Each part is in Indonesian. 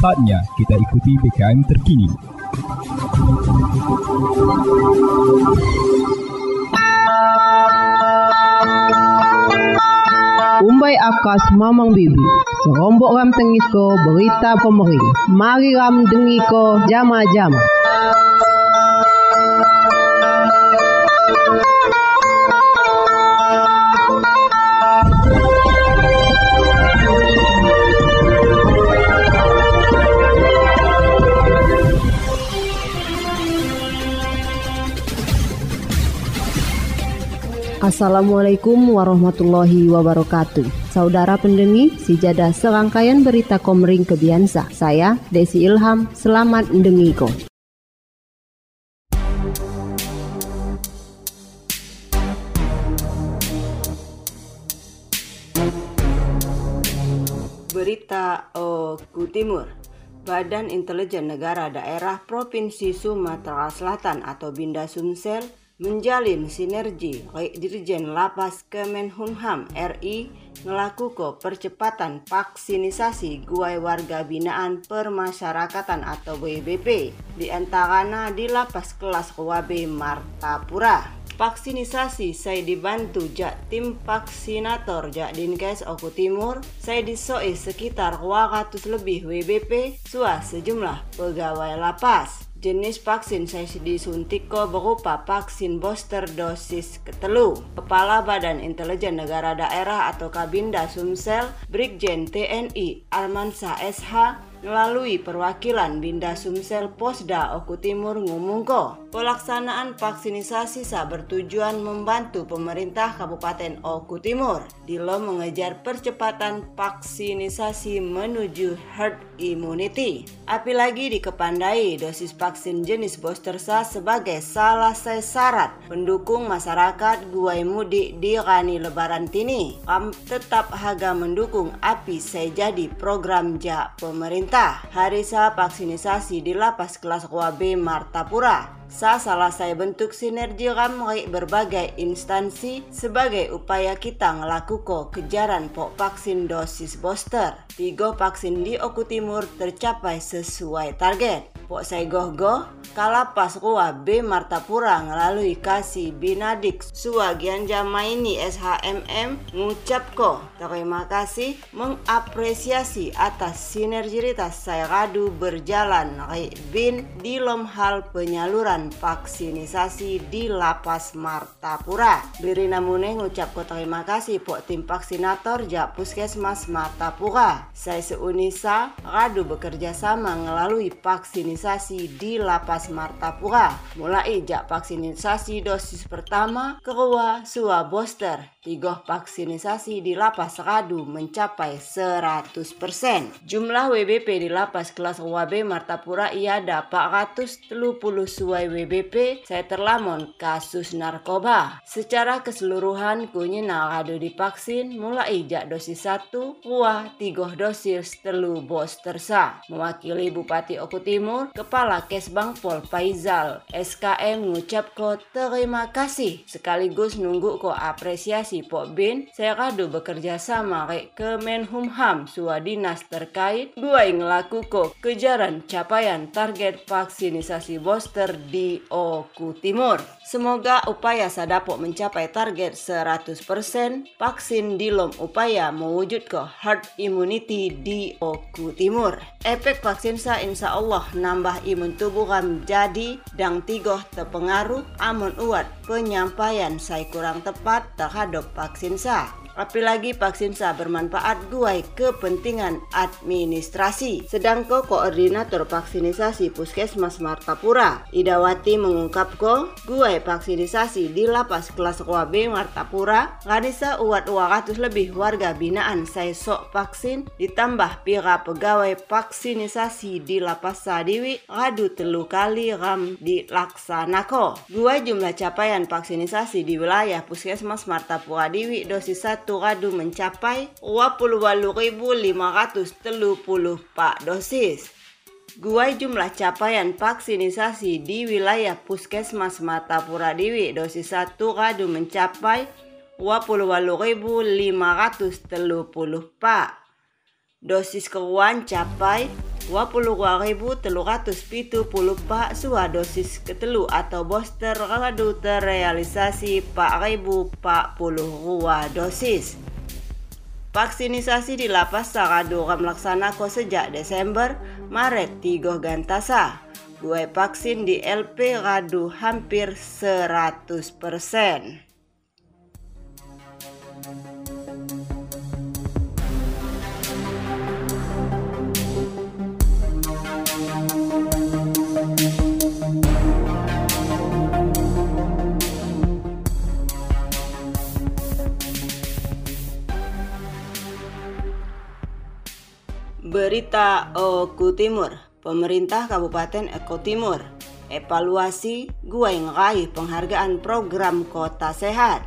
Saatnya kita ikuti BKM terkini. Umbai akas mamang bibi Serombok ram tengiko berita pemering Mari ram dengiko jama-jama Assalamualaikum warahmatullahi wabarakatuh. Saudara pendengi, sijada serangkaian berita komering kebiasa. Saya Desi Ilham, selamat mendengiko. Berita Oku Timur Badan Intelijen Negara Daerah Provinsi Sumatera Selatan atau Binda Sumsel menjalin sinergi Dirjen Lapas Kemenhumham RI ngelakukan percepatan vaksinisasi guai warga binaan permasyarakatan atau WBP di antaranya di lapas kelas Wabe Martapura. Vaksinisasi saya dibantu jak tim vaksinator jak Dinkes Oku Timur. Saya disoi sekitar 200 lebih WBP sua sejumlah pegawai lapas. Jenis vaksin saya disuntik ko berupa vaksin booster dosis ketelu. Kepala Badan Intelijen Negara Daerah atau Kabinda Sumsel, Brigjen TNI Armansa SH melalui perwakilan Binda Sumsel Posda Oku Timur ngumungko pelaksanaan vaksinisasi sa bertujuan membantu pemerintah Kabupaten Oku Timur Dilo mengejar percepatan vaksinisasi menuju herd immunity apalagi dikepandai dosis vaksin jenis booster sa sebagai salah satu syarat pendukung masyarakat guai mudik di Rani Lebaran Tini. Kam tetap haga mendukung api saya jadi program ja pemerintah. Harisa vaksinisasi di lapas kelas B Martapura Sa salah saya bentuk sinergi ramai berbagai instansi sebagai upaya kita ngelakukan kejaran pok vaksin dosis booster. Tiga vaksin di Oku Timur tercapai sesuai target. Pok saya goh-goh, kalapas rua B Martapura melalui kasih binadik suagian jamaini SHMM ngucap ko terima kasih mengapresiasi atas sinergitas saya radu berjalan bin di lom hal penyaluran vaksinisasi di lapas Martapura. Biri namune ngucap ko terima kasih pok tim vaksinator ja puskesmas Martapura. Saya seunisa radu bekerja sama melalui vaksinisasi vaksinasi di Lapas Martapura. Mulai jak vaksinisasi dosis pertama, kedua, sua booster. Tiga vaksinisasi di Lapas Radu mencapai 100%. Jumlah WBP di Lapas kelas UAB Martapura ia ada 430 suai WBP saya terlamon kasus narkoba. Secara keseluruhan kunyina radu divaksin mulai jak dosis 1, wah 3 dosis telu booster sa. Mewakili Bupati Oku Timur, Kepala Kesbang Pol Faizal SKM mengucap ko terima kasih sekaligus nunggu ko apresiasi Pok Bin saya kadu bekerja sama ke Kemenhumham sua dinas terkait dua yang ngelaku ko kejaran capaian target vaksinisasi booster di Oku Timur. Semoga upaya sadapok mencapai target 100% vaksin di lom upaya mewujud ke herd immunity di Oku Timur. Efek vaksin sa insya Allah nambah imun tubuh ram jadi dan tigoh terpengaruh amun uat penyampaian saya kurang tepat terhadap vaksin sa. Apalagi vaksin sa bermanfaat guai kepentingan administrasi. Sedangkan koordinator vaksinisasi Puskesmas Martapura, Idawati mengungkap ko guai vaksinisasi di lapas kelas B Martapura, ngadisa uat 200 lebih warga binaan saya sok vaksin ditambah pira pegawai vaksinisasi di lapas Sadiwi radu telu kali ram dilaksanako. Guai jumlah capaian vaksinisasi di wilayah Puskesmas Martapura Diwi dosis 1 radu mencapai 28.534 dosis. Guai jumlah capaian vaksinisasi di wilayah Puskesmas Matapura Dewi dosis 1 radu mencapai 28.534. Dosis kewan capai 22.374 suah dosis ketelu atau booster kadu terrealisasi 4.042 dosis. Vaksinisasi di lapas Sarado melaksana ko sejak Desember, Maret tigo gantasa. Dua vaksin di LP Radu hampir 100%. Berita Oku Timur, Pemerintah Kabupaten Eko Timur, evaluasi gua yang raih penghargaan program Kota Sehat.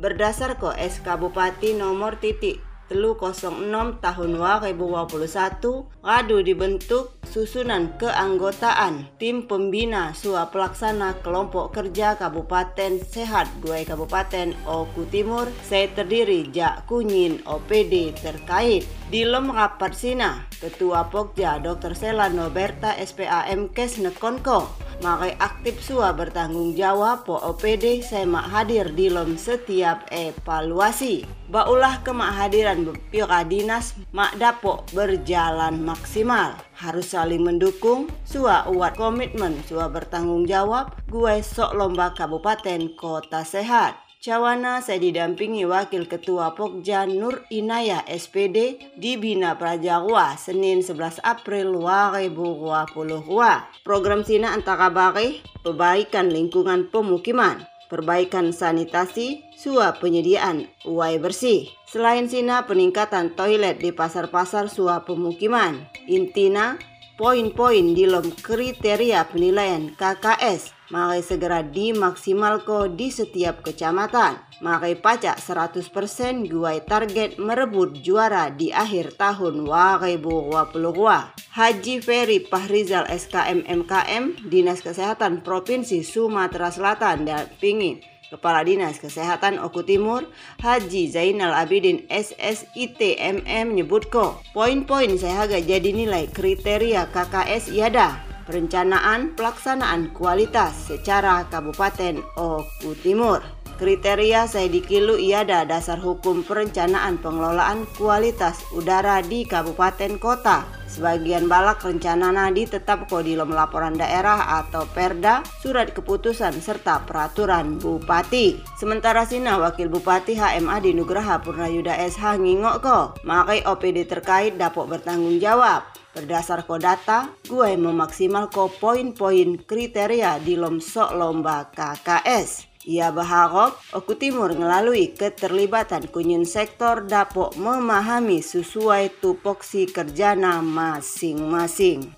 Berdasar ke SK Bupati nomor titik telu 06 tahun 2021 Radu dibentuk susunan keanggotaan tim pembina sua pelaksana kelompok kerja Kabupaten Sehat Dua Kabupaten Oku Timur saya terdiri Jak Kunyin OPD terkait di lom rapat sina Ketua Pokja Dr. Sela Noberta SPAM Kes Nekonko Makai aktif sua bertanggung jawab po OPD semak hadir di lom setiap evaluasi. Baulah kemakhadiran pira dinas mak dapok berjalan maksimal. Harus saling mendukung, sua uat komitmen, sua bertanggung jawab, gue sok lomba kabupaten kota sehat. Cawana saya didampingi Wakil Ketua Pokja Nur Inaya SPD di Bina Prajawa Senin 11 April 2022. Program Sina antara bari perbaikan lingkungan pemukiman, perbaikan sanitasi, suap penyediaan uai bersih. Selain Sina peningkatan toilet di pasar-pasar suap pemukiman. Intina poin-poin di lom kriteria penilaian KKS Makai segera dimaksimalko di setiap kecamatan. Makai pajak 100% guai target merebut juara di akhir tahun 2022. Haji Ferry Pahrizal SKM MKM Dinas Kesehatan Provinsi Sumatera Selatan dan Pingin Kepala Dinas Kesehatan Oku Timur, Haji Zainal Abidin SSIT MM menyebutko, poin-poin sehaga jadi nilai kriteria KKS IADA perencanaan pelaksanaan kualitas secara Kabupaten Oku Timur. Kriteria saya dikilu iada dasar hukum perencanaan pengelolaan kualitas udara di kabupaten kota. Sebagian balak rencana nadi tetap kodilom laporan daerah atau perda, surat keputusan serta peraturan bupati. Sementara Sina Wakil Bupati HMA di Nugraha Purnayuda SH ngingok ko, makai OPD terkait dapat bertanggung jawab. Berdasar ko data, gue memaksimal ko poin-poin kriteria di lomsok lomba KKS. Ia berharap Oku Timur melalui keterlibatan kunyin sektor dapat memahami sesuai tupoksi kerjana masing-masing.